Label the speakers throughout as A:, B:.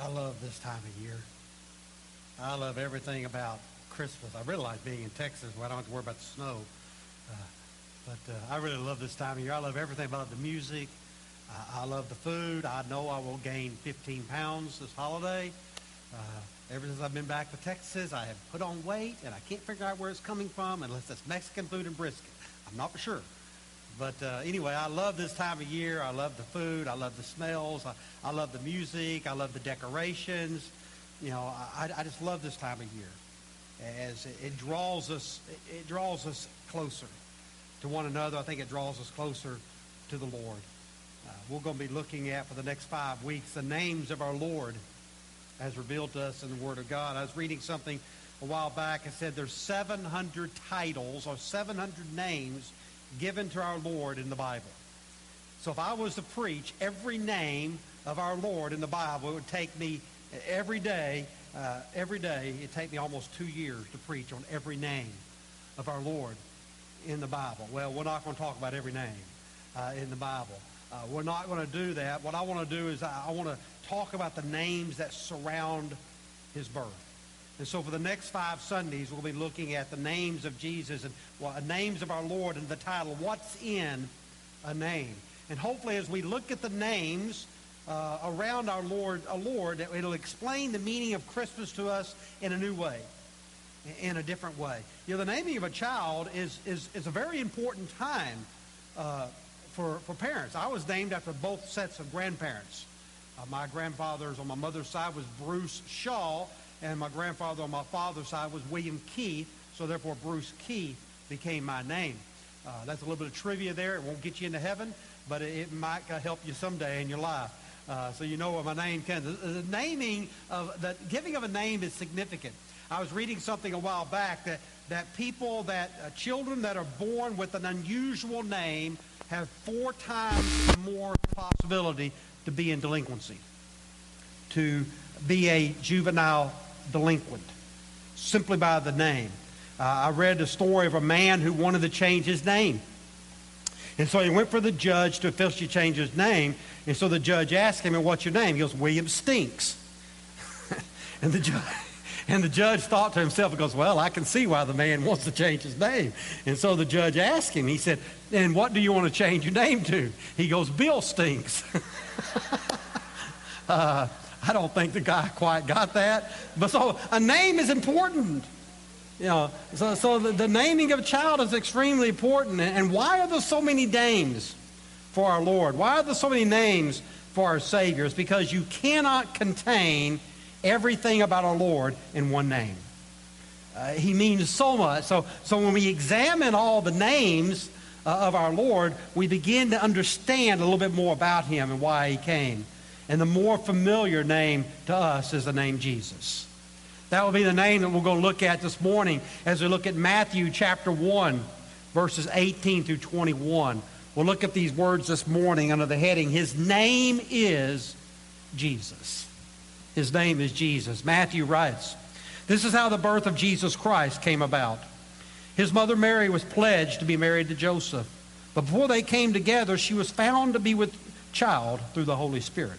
A: I love this time of year. I love everything about Christmas. I really like being in Texas where I don't have to worry about the snow. Uh, but uh, I really love this time of year. I love everything about the music. Uh, I love the food. I know I will gain 15 pounds this holiday. Uh, ever since I've been back to Texas, I have put on weight, and I can't figure out where it's coming from unless it's Mexican food and brisket. I'm not for sure. But uh, anyway, I love this time of year. I love the food. I love the smells. I, I love the music. I love the decorations. You know, I, I just love this time of year as it, draws us. It, draws us closer to one another. I think it draws us closer to the Lord. Uh, we're going to be looking at for the next five weeks the names of our Lord as revealed to us in the Word of God. I was reading something a while back. It said there's 700 titles or 700 names given to our Lord in the Bible. So if I was to preach every name of our Lord in the Bible, it would take me every day, uh, every day, it'd take me almost two years to preach on every name of our Lord in the Bible. Well, we're not going to talk about every name uh, in the Bible. Uh, we're not going to do that. What I want to do is I, I want to talk about the names that surround his birth. And so for the next five Sundays, we'll be looking at the names of Jesus and well, names of our Lord and the title, What's in a Name? And hopefully as we look at the names uh, around our Lord, a Lord, it'll explain the meaning of Christmas to us in a new way, in a different way. You know, the naming of a child is, is, is a very important time uh, for, for parents. I was named after both sets of grandparents. Uh, my grandfather's on my mother's side was Bruce Shaw, and my grandfather on my father's side was William Keith, so therefore Bruce Keith became my name. Uh, that's a little bit of trivia there. It won't get you into heaven, but it, it might uh, help you someday in your life. Uh, so you know where my name comes. The, the naming of the giving of a name is significant. I was reading something a while back that that people that uh, children that are born with an unusual name have four times more possibility to be in delinquency, to be a juvenile delinquent simply by the name. Uh, I read the story of a man who wanted to change his name. And so he went for the judge to officially change his name. And so the judge asked him, What's your name? He goes, William Stinks. and, the judge, and the judge thought to himself, He goes, Well, I can see why the man wants to change his name. And so the judge asked him, He said, And what do you want to change your name to? He goes, Bill Stinks. uh, I don't think the guy quite got that. But so a name is important. You know, so, so the, the naming of a child is extremely important. And why are there so many names for our Lord? Why are there so many names for our Savior? It's because you cannot contain everything about our Lord in one name. Uh, he means so much. So, so when we examine all the names uh, of our Lord, we begin to understand a little bit more about him and why he came. And the more familiar name to us is the name Jesus. That will be the name that we're going to look at this morning as we look at Matthew chapter 1, verses 18 through 21. We'll look at these words this morning under the heading, His name is Jesus. His name is Jesus. Matthew writes, This is how the birth of Jesus Christ came about. His mother Mary was pledged to be married to Joseph. But before they came together, she was found to be with child through the Holy Spirit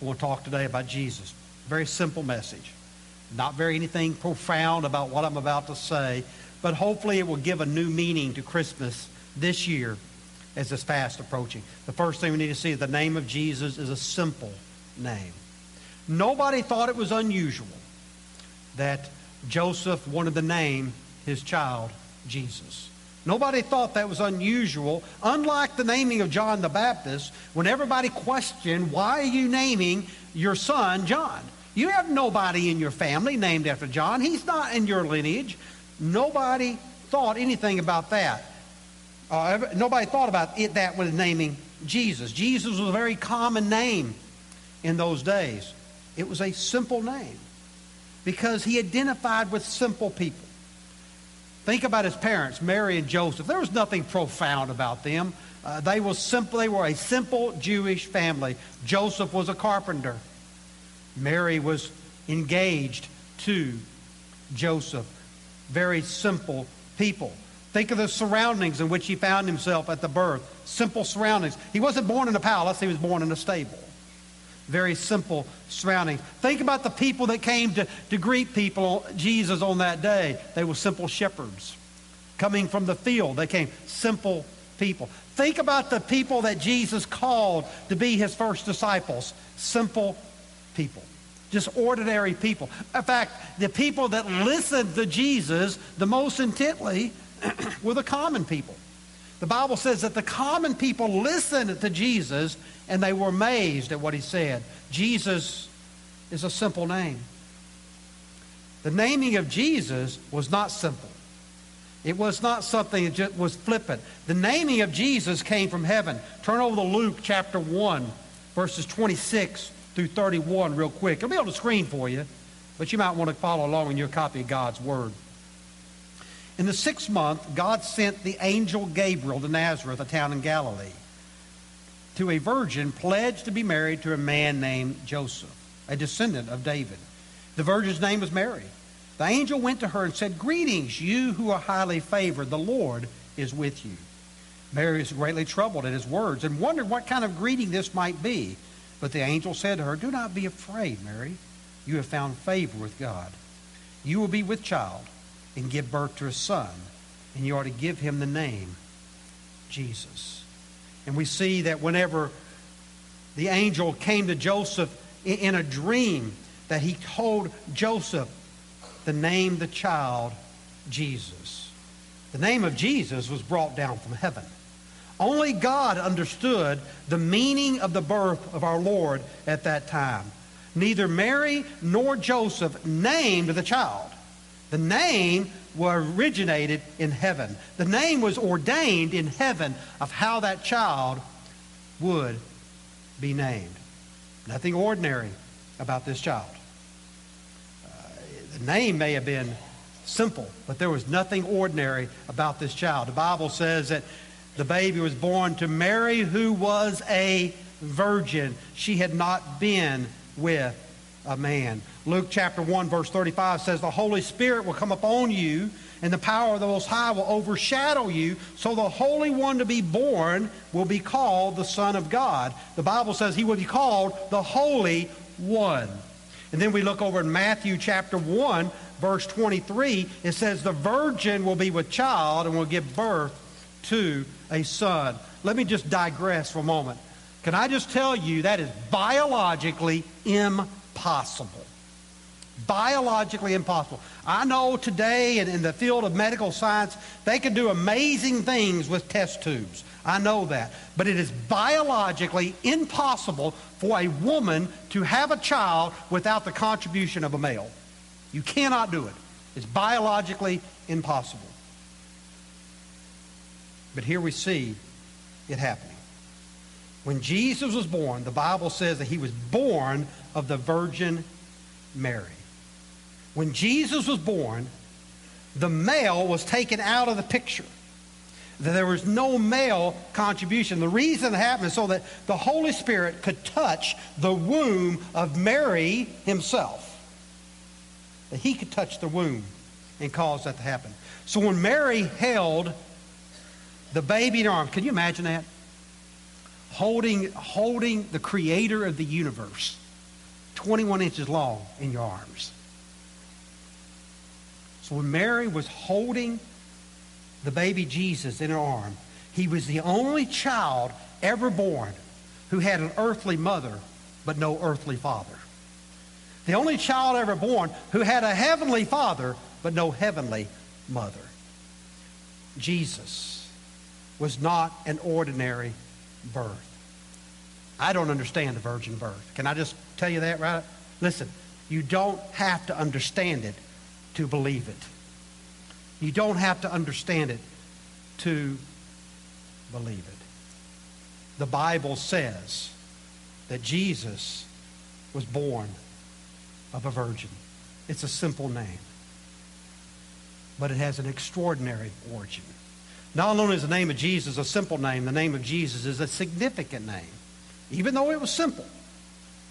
A: Want talk today about Jesus. Very simple message. Not very anything profound about what I'm about to say, but hopefully it will give a new meaning to Christmas this year as it's fast approaching. The first thing we need to see is the name of Jesus is a simple name. Nobody thought it was unusual that Joseph wanted to name his child Jesus. Nobody thought that was unusual. Unlike the naming of John the Baptist, when everybody questioned, why are you naming your son John? You have nobody in your family named after John. He's not in your lineage. Nobody thought anything about that. Uh, nobody thought about it that when naming Jesus. Jesus was a very common name in those days. It was a simple name because he identified with simple people. Think about his parents, Mary and Joseph. There was nothing profound about them. Uh, they, were simple, they were a simple Jewish family. Joseph was a carpenter. Mary was engaged to Joseph. Very simple people. Think of the surroundings in which he found himself at the birth. Simple surroundings. He wasn't born in a palace, he was born in a stable. Very simple surroundings. Think about the people that came to, to greet people, Jesus, on that day. They were simple shepherds. Coming from the field, they came simple people. Think about the people that Jesus called to be his first disciples. Simple people. Just ordinary people. In fact, the people that listened to Jesus the most intently were the common people. The Bible says that the common people listened to Jesus and they were amazed at what he said. Jesus is a simple name. The naming of Jesus was not simple. It was not something that just was flippant. The naming of Jesus came from heaven. Turn over to Luke chapter 1, verses 26 through 31 real quick. It'll be on the screen for you, but you might want to follow along in your copy of God's Word. In the sixth month, God sent the angel Gabriel to Nazareth, a town in Galilee, to a virgin pledged to be married to a man named Joseph, a descendant of David. The virgin's name was Mary. The angel went to her and said, Greetings, you who are highly favored. The Lord is with you. Mary was greatly troubled at his words and wondered what kind of greeting this might be. But the angel said to her, Do not be afraid, Mary. You have found favor with God. You will be with child and give birth to a son, and you are to give him the name Jesus. And we see that whenever the angel came to Joseph in a dream, that he told Joseph the name the child Jesus. The name of Jesus was brought down from heaven. Only God understood the meaning of the birth of our Lord at that time. Neither Mary nor Joseph named the child. The name originated in heaven. The name was ordained in heaven of how that child would be named. Nothing ordinary about this child. Uh, the name may have been simple, but there was nothing ordinary about this child. The Bible says that the baby was born to Mary, who was a virgin. She had not been with a man. Luke chapter 1, verse 35 says, The Holy Spirit will come upon you, and the power of the Most High will overshadow you. So the Holy One to be born will be called the Son of God. The Bible says he will be called the Holy One. And then we look over in Matthew chapter 1, verse 23. It says, The virgin will be with child and will give birth to a son. Let me just digress for a moment. Can I just tell you that is biologically impossible? Biologically impossible. I know today in, in the field of medical science, they can do amazing things with test tubes. I know that. But it is biologically impossible for a woman to have a child without the contribution of a male. You cannot do it. It's biologically impossible. But here we see it happening. When Jesus was born, the Bible says that he was born of the Virgin Mary. When Jesus was born, the male was taken out of the picture. There was no male contribution. The reason it happened is so that the Holy Spirit could touch the womb of Mary himself. That he could touch the womb and cause that to happen. So when Mary held the baby in her arms. Can you imagine that? Holding, holding the creator of the universe, 21 inches long in your arms. So when Mary was holding the baby Jesus in her arm, he was the only child ever born who had an earthly mother but no earthly father. The only child ever born who had a heavenly father but no heavenly mother. Jesus was not an ordinary birth. I don't understand the virgin birth. Can I just tell you that right? Listen, you don't have to understand it to believe it. You don't have to understand it to believe it. The Bible says that Jesus was born of a virgin. It's a simple name, but it has an extraordinary origin. Not only is the name of Jesus a simple name, the name of Jesus is a significant name. Even though it was simple,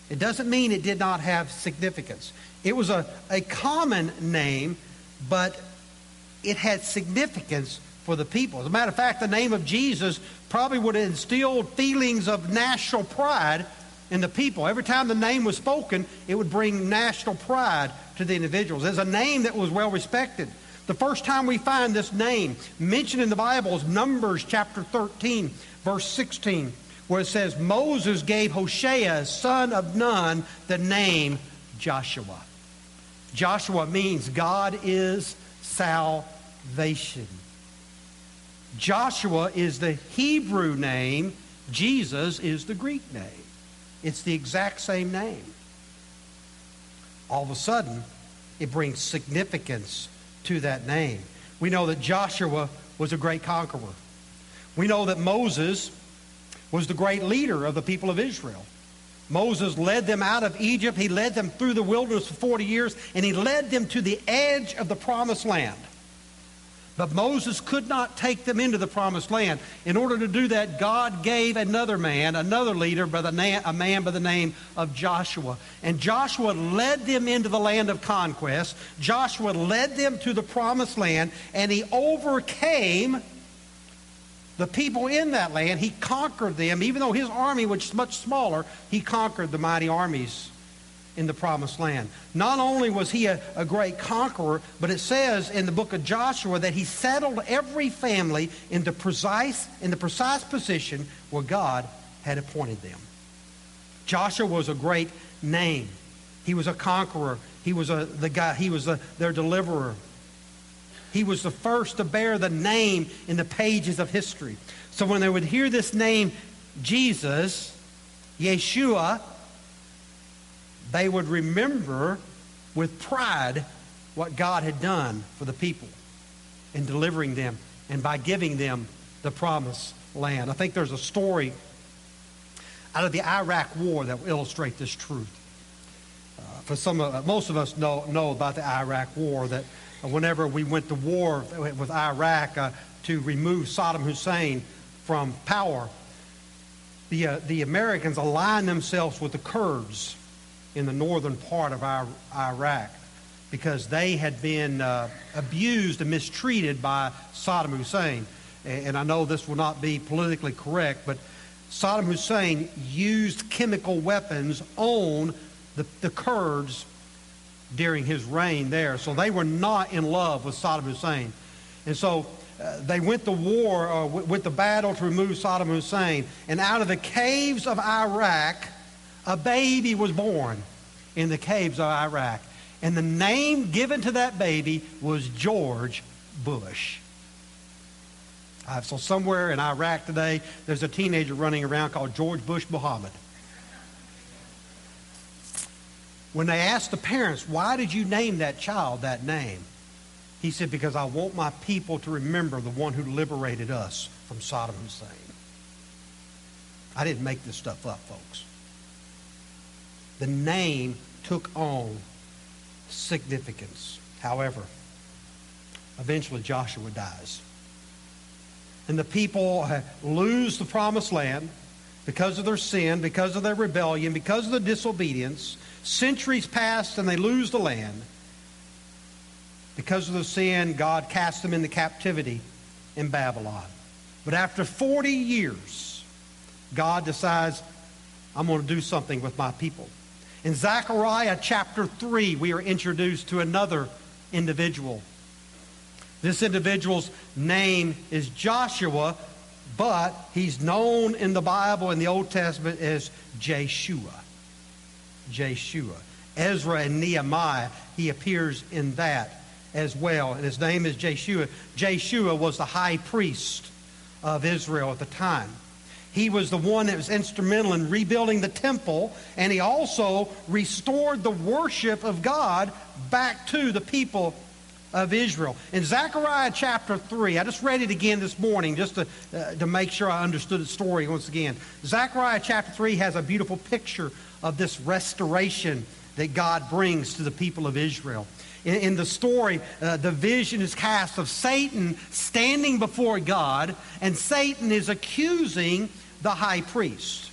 A: it doesn't mean it did not have significance. It was a, a common name, but it had significance for the people. As a matter of fact, the name of Jesus probably would have instilled feelings of national pride in the people. Every time the name was spoken, it would bring national pride to the individuals. It's a name that was well respected. The first time we find this name mentioned in the Bible is Numbers chapter 13, verse 16, where it says, Moses gave Hoshea, son of Nun, the name Joshua. Joshua means God is salvation. Joshua is the Hebrew name, Jesus is the Greek name. It's the exact same name. All of a sudden, it brings significance to that name. We know that Joshua was a great conqueror. We know that Moses was the great leader of the people of Israel. Moses led them out of Egypt. He led them through the wilderness for 40 years, and he led them to the edge of the promised land. But Moses could not take them into the promised land. In order to do that, God gave another man, another leader, by the na- a man by the name of Joshua. And Joshua led them into the land of conquest. Joshua led them to the promised land, and he overcame the people in that land. He conquered them. Even though his army was much smaller, he conquered the mighty armies in the promised land. Not only was he a, a, great conqueror, but it says in the book of Joshua that he settled every family in the precise, in the precise position where God had appointed them. Joshua was a great name. He was a conqueror. He was a, the guy, he was a, their deliverer. He was the first to bear the name in the pages of history. So when they would hear this name, Jesus, Yeshua, they would remember with pride what God had done for the people in delivering them and by giving them the promised land. I think there's a story out of the Iraq War that will illustrate this truth. Uh, for some, of, most of us know, know about the Iraq War that whenever we went to war with Iraq uh, to remove Saddam Hussein from power, the, uh, the Americans aligned themselves with the Kurds in the northern part of Iraq because they had been uh, abused and mistreated by Saddam Hussein. And I know this will not be politically correct, but Saddam Hussein used chemical weapons on the, the Kurds during his reign there. So they were not in love with Saddam Hussein. And so uh, they went to war, uh, with the battle to remove Saddam Hussein. And out of the caves of Iraq, a baby was born in the caves of Iraq. And the name given to that baby was George Bush. Uh, so somewhere in Iraq today, there's a teenager running around called George Bush Muhammad. When they asked the parents, why did you name that child that name? He said, because I want my people to remember the one who liberated us from Saddam Hussein. I didn't make this stuff up, folks the name took on significance. However, eventually Joshua dies. And the people uh, lose the promised land because of their sin, because of their rebellion, because of the disobedience. Centuries pass and they lose the land. Because of the sin, God cast them into captivity in Babylon. But after 40 years, God decides, I'm going to do something with my people. In Zechariah chapter 3, we are introduced to another individual. This individual's name is Joshua, but he's known in the Bible in the Old Testament as Jeshua. Jeshua. Ezra and Nehemiah, he appears in that as well. And his name is Jeshua. Jeshua was the high priest of Israel at the time. He was the one that was instrumental in rebuilding the temple, and he also restored the worship of God back to the people of Israel. In Zechariah chapter 3, I just read it again this morning just to, uh, to make sure I understood the story once again. Zechariah chapter 3 has a beautiful picture of this restoration that God brings to the people of Israel. In, in the story, uh, the vision is cast of Satan standing before God, and Satan is accusing the high priest.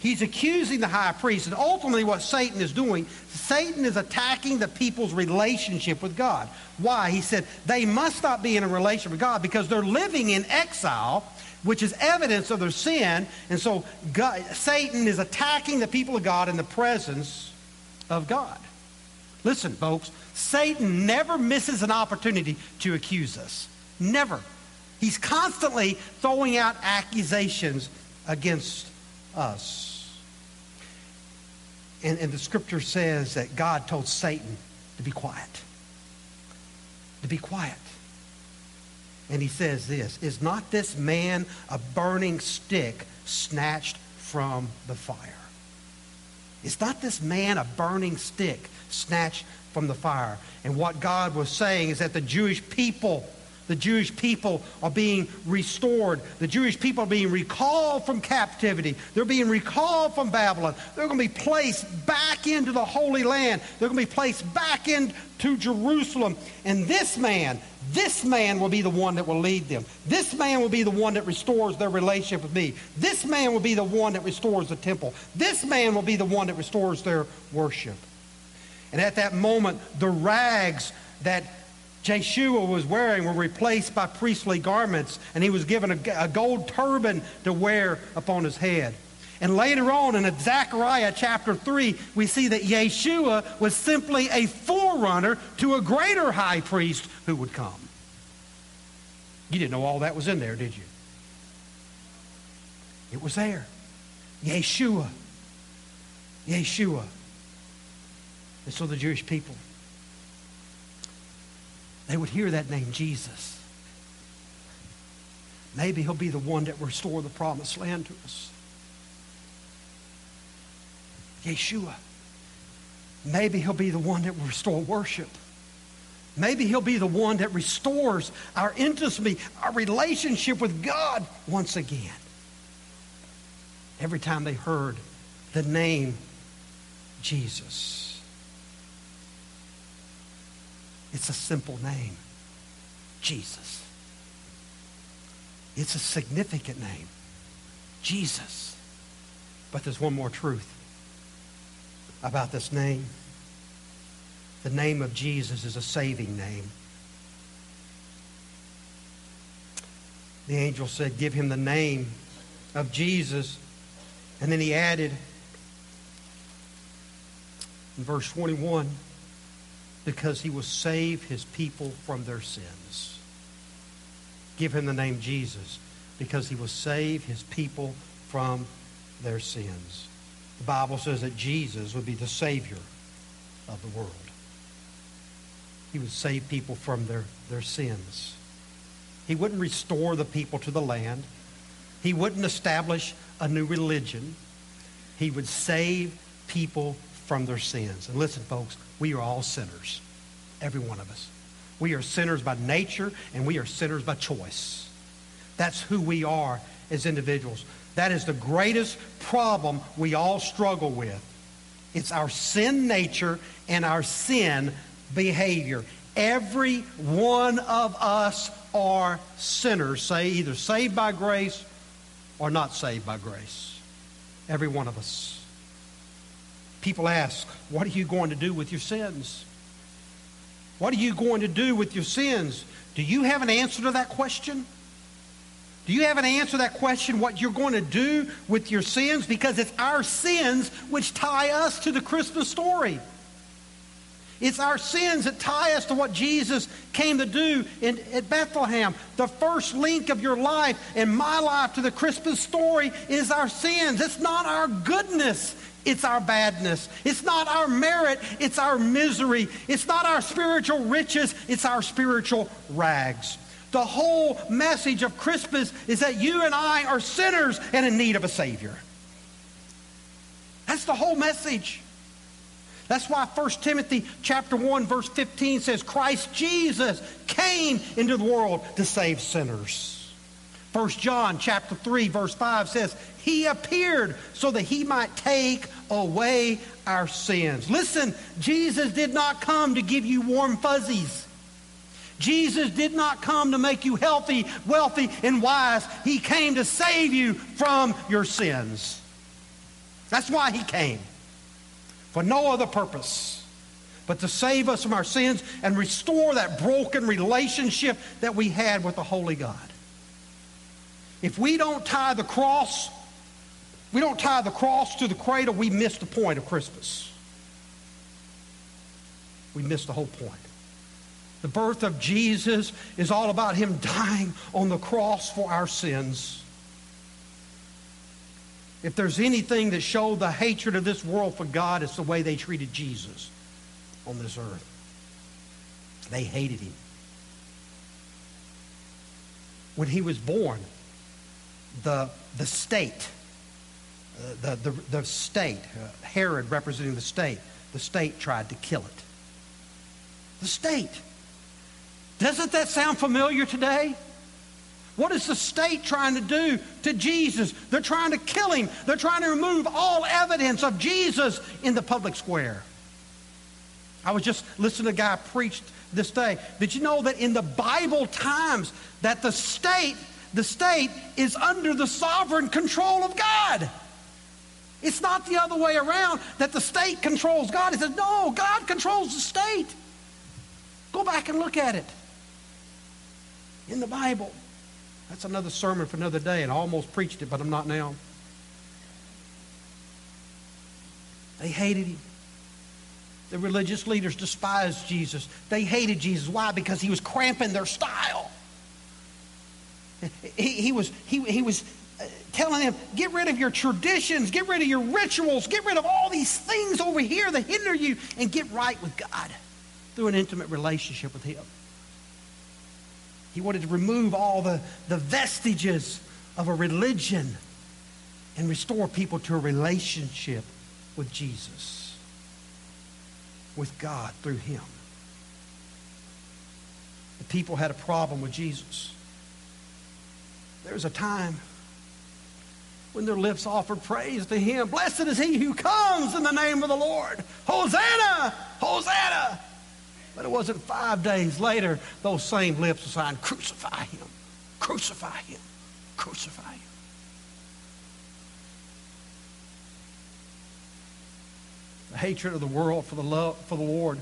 A: He's accusing the high priest, and ultimately, what Satan is doing, Satan is attacking the people's relationship with God. Why? He said they must not be in a relationship with God because they're living in exile, which is evidence of their sin. And so God, Satan is attacking the people of God in the presence of God. Listen, folks, Satan never misses an opportunity to accuse us. Never. He's constantly throwing out accusations against us. And, and the scripture says that God told Satan to be quiet. To be quiet. And he says this Is not this man a burning stick snatched from the fire? Is not this man a burning stick snatched from the fire? And what God was saying is that the Jewish people the Jewish people are being restored. The Jewish people are being recalled from captivity. They're being recalled from Babylon. They're going to be placed back into the Holy Land. They're going to be placed back into Jerusalem. And this man, this man will be the one that will lead them. This man will be the one that restores their relationship with me. This man will be the one that restores the temple. This man will be the one that restores their worship. And at that moment, the rags that Jeshua was wearing were replaced by priestly garments, and he was given a, a, gold turban to wear upon his head. And later on in Zechariah chapter 3, we see that Yeshua was simply a forerunner to a greater high priest who would come. You didn't know all that was in there, did you? It was there. Yeshua. Yeshua. And so the Jewish people they would hear that name, Jesus. Maybe he'll be the one that restore the promised land to us. Yeshua. Maybe he'll be the one that will restore worship. Maybe he'll be the one that restores our intimacy, our relationship with God once again. Every time they heard the name Jesus. It's a simple name Jesus. It's a significant name Jesus. But there's one more truth about this name. The name of Jesus is a saving name. The angel said, Give him the name of Jesus. And then he added in verse 21 because he will save his people from their sins. Give him the name Jesus because he will save his people from their sins. The Bible says that Jesus would be the Savior of the world. He would save people from their, their sins. He wouldn't restore the people to the land. He wouldn't establish a new religion. He would save people from their sins. And listen, folks, we are all sinners, every one of us. We are sinners by nature, and we are sinners by choice. That's who we are as individuals. That is the greatest problem we all struggle with. It's our sin nature and our sin behavior. Every one of us are sinners, say either saved by grace or not saved by grace. Every one of us. People ask, What are you going to do with your sins? What are you going to do with your sins? Do you have an answer to that question? Do you have an answer to that question, what you're going to do with your sins? Because it's our sins which tie us to the Christmas story. It's our sins that tie us to what Jesus came to do in, at Bethlehem. The first link of your life and my life to the Christmas story is our sins. It's not our goodness. It's our badness. It's not our merit, it's our misery. It's not our spiritual riches, it's our spiritual rags. The whole message of Christmas is that you and I are sinners and in need of a Savior. That's the whole message. That's why 1 Timothy chapter 1 verse 15 says Christ Jesus came into the world to save sinners. 1 John chapter 3 verse 5 says he appeared so that he might take away our sins. Listen, Jesus did not come to give you warm fuzzies. Jesus did not come to make you healthy, wealthy, and wise. He came to save you from your sins. That's why he came. For no other purpose but to save us from our sins and restore that broken relationship that we had with the Holy God. If we don't tie the cross, we don't tie the cross to the cradle, we miss the point of Christmas. We miss the whole point. The birth of Jesus is all about him dying on the cross for our sins. If there's anything that showed the hatred of this world for God, it's the way they treated Jesus on this earth. They hated him. When he was born, the, the state, the, the, the state, uh, Herod representing the state, the state tried to kill it. The state. Doesn't that sound familiar today? What is the state trying to do to Jesus? They're trying to kill him. They're trying to remove all evidence of Jesus in the public square. I was just listening to a guy preach this day. Did you know that in the Bible times that the state, the state is under the sovereign control of God? It's not the other way around that the state controls God. He says, no, God controls the state. Go back and look at it in the Bible. That's another sermon for another day, and I almost preached it, but I'm not now. They hated him. The religious leaders despised Jesus. They hated Jesus. Why? Because he was cramping their style. He, he was, he, he was telling them, get rid of your traditions, get rid of your rituals, get rid of all these things over here that hinder you, and get right with God through an intimate relationship with him. He wanted to remove all the, the vestiges of a religion and restore people to a relationship with Jesus with God through him. The people had a problem with Jesus. There was a time when their lips offered praise to him. Blessed is he who comes in the name of the Lord. Hosanna! Hosanna! But it wasn't five days later, those same lips were saying, Crucify him! Crucify him! Crucify him! The hatred of the world for the love for the Lord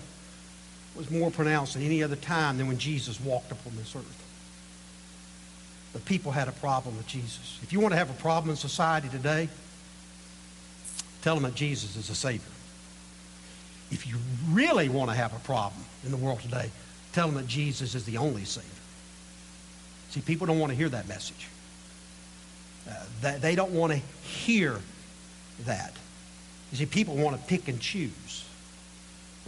A: was more pronounced than any other time than when Jesus walked upon this earth. The people had a problem with Jesus. If you want to have a problem in society today, tell them that Jesus is a Savior. If you really want to have a problem in the world today, tell them that Jesus is the only Savior. See, people don't want to hear that message. Uh, they don't want to hear that. You see, people want to pick and choose.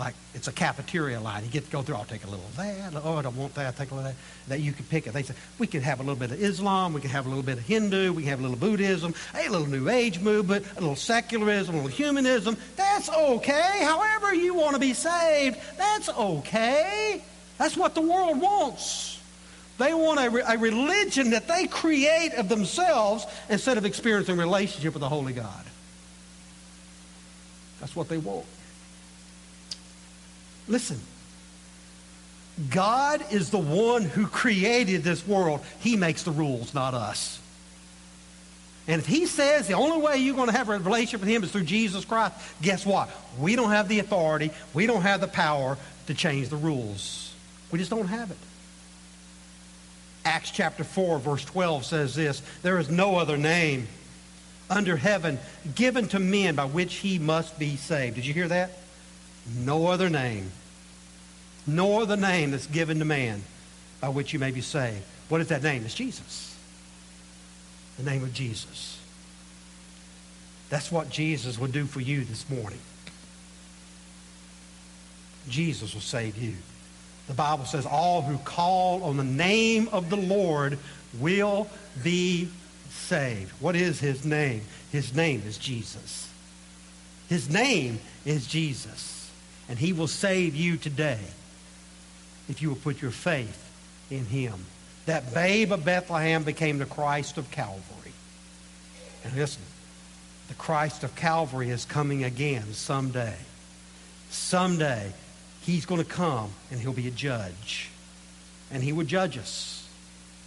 A: Like it's a cafeteria line. You get to go through, I'll take a little of that. Oh, I don't want that. I'll take a little of that. That you can pick it. They say, we could have a little bit of Islam. We could have a little bit of Hindu. We have a little Buddhism, a little New Age movement, a little secularism, a little humanism. That's okay. However you want to be saved, that's okay. That's what the world wants. They want a, a religion that they create of themselves instead of experiencing relationship with the Holy God. That's what they want. Listen, God is the one who created this world. He makes the rules, not us. And if he says the only way you're going to have a relationship with him is through Jesus Christ, guess what? We don't have the authority, we don't have the power to change the rules. We just don't have it. Acts chapter 4, verse 12 says this There is no other name under heaven given to men by which he must be saved. Did you hear that? No other name. No other name that's given to man by which you may be saved. What is that name? It's Jesus. The name of Jesus. That's what Jesus will do for you this morning. Jesus will save you. The Bible says all who call on the name of the Lord will be saved. What is his name? His name is Jesus. His name is Jesus. And he will save you today if you will put your faith in him. That babe of Bethlehem became the Christ of Calvary. And listen, The Christ of Calvary is coming again someday. Someday, he's going to come and he'll be a judge. And he will judge us.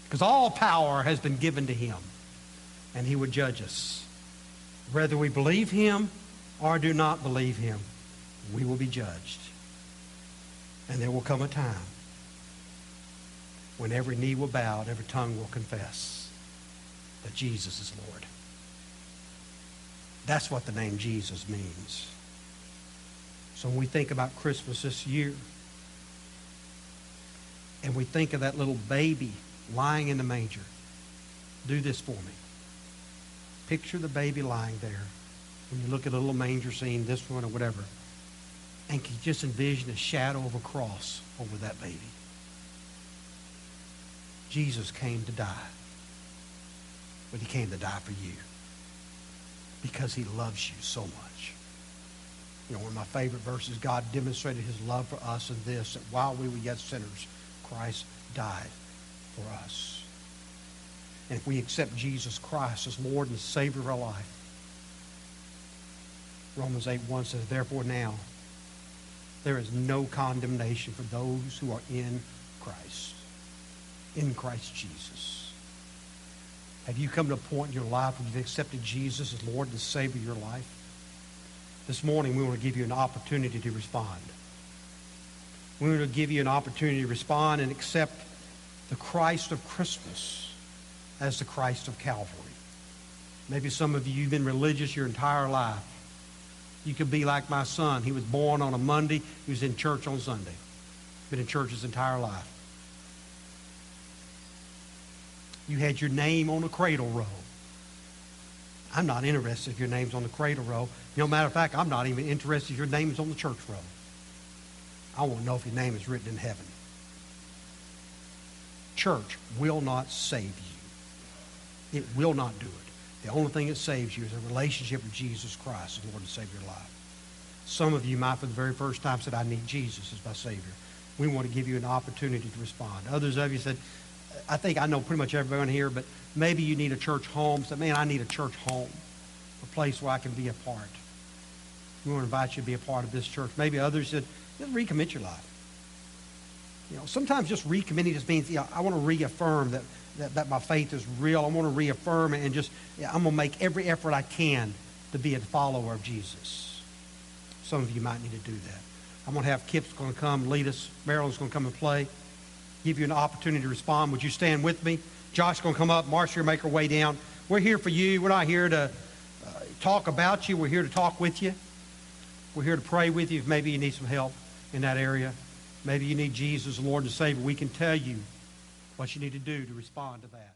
A: Because all power has been given to him. And he will judge us. Whether we believe him or do not believe him, we will be judged. And there will come a time when every knee will bow and every tongue will confess that Jesus is Lord. That's what the name Jesus means. So when we think about Christmas this year, and we think of that little baby lying in the manger, do this for me. Picture the baby lying there. When you look at a little manger scene, this one or whatever, and can just envision a shadow of a cross over that baby? Jesus came to die, but he came to die for you because he loves you so much. You know, one of my favorite verses, God demonstrated his love for us in this, that while we were yet sinners, Christ died for us. And if we accept Jesus Christ as Lord and Savior of our life, Romans 8 1 says, Therefore now, there is no condemnation for those who are in Christ. In Christ Jesus. Have you come to a point in your life where you've accepted Jesus as Lord and Savior of your life? This morning, we want to give you an opportunity to respond. We want to give you an opportunity to respond and accept the Christ of Christmas as the Christ of Calvary. Maybe some of you, you've been religious your entire life. You could be like my son. He was born on a Monday. He was in church on Sunday. Been in church his entire life. You had your name on the cradle roll. I'm not interested if your name's on the cradle roll. You know, matter of fact, I'm not even interested if your name is on the church roll. I want to know if your name is written in heaven. Church will not save you. It will not do it. The only thing that saves you is a relationship with Jesus Christ as Lord and Savior of your life. Some of you might, for the very first time, said, I need Jesus as my Savior. We want to give you an opportunity to respond. Others of you said, I think I know pretty much everyone here, but maybe you need a church home. Said, man, I need a church home, a place where I can be a part. We want to invite you to be a part of this church. Maybe others said, recommit your life. You know, sometimes just recommitting just means, you know, I want to reaffirm that, that, that my faith is real. I want to reaffirm it and just, yeah, I'm going to make every effort I can to be a follower of Jesus. Some of you might need to do that. I'm going to have Kip's going to come lead us. Marilyn's going to come and play. Give you an opportunity to respond. Would you stand with me? Josh's going to come up. Marcia, make her way down. We're here for you. We're not here to uh, talk about you. We're here to talk with you. We're here to pray with you if maybe you need some help in that area. Maybe you need Jesus, Lord and Savior. We can tell you what you need to do to respond to that.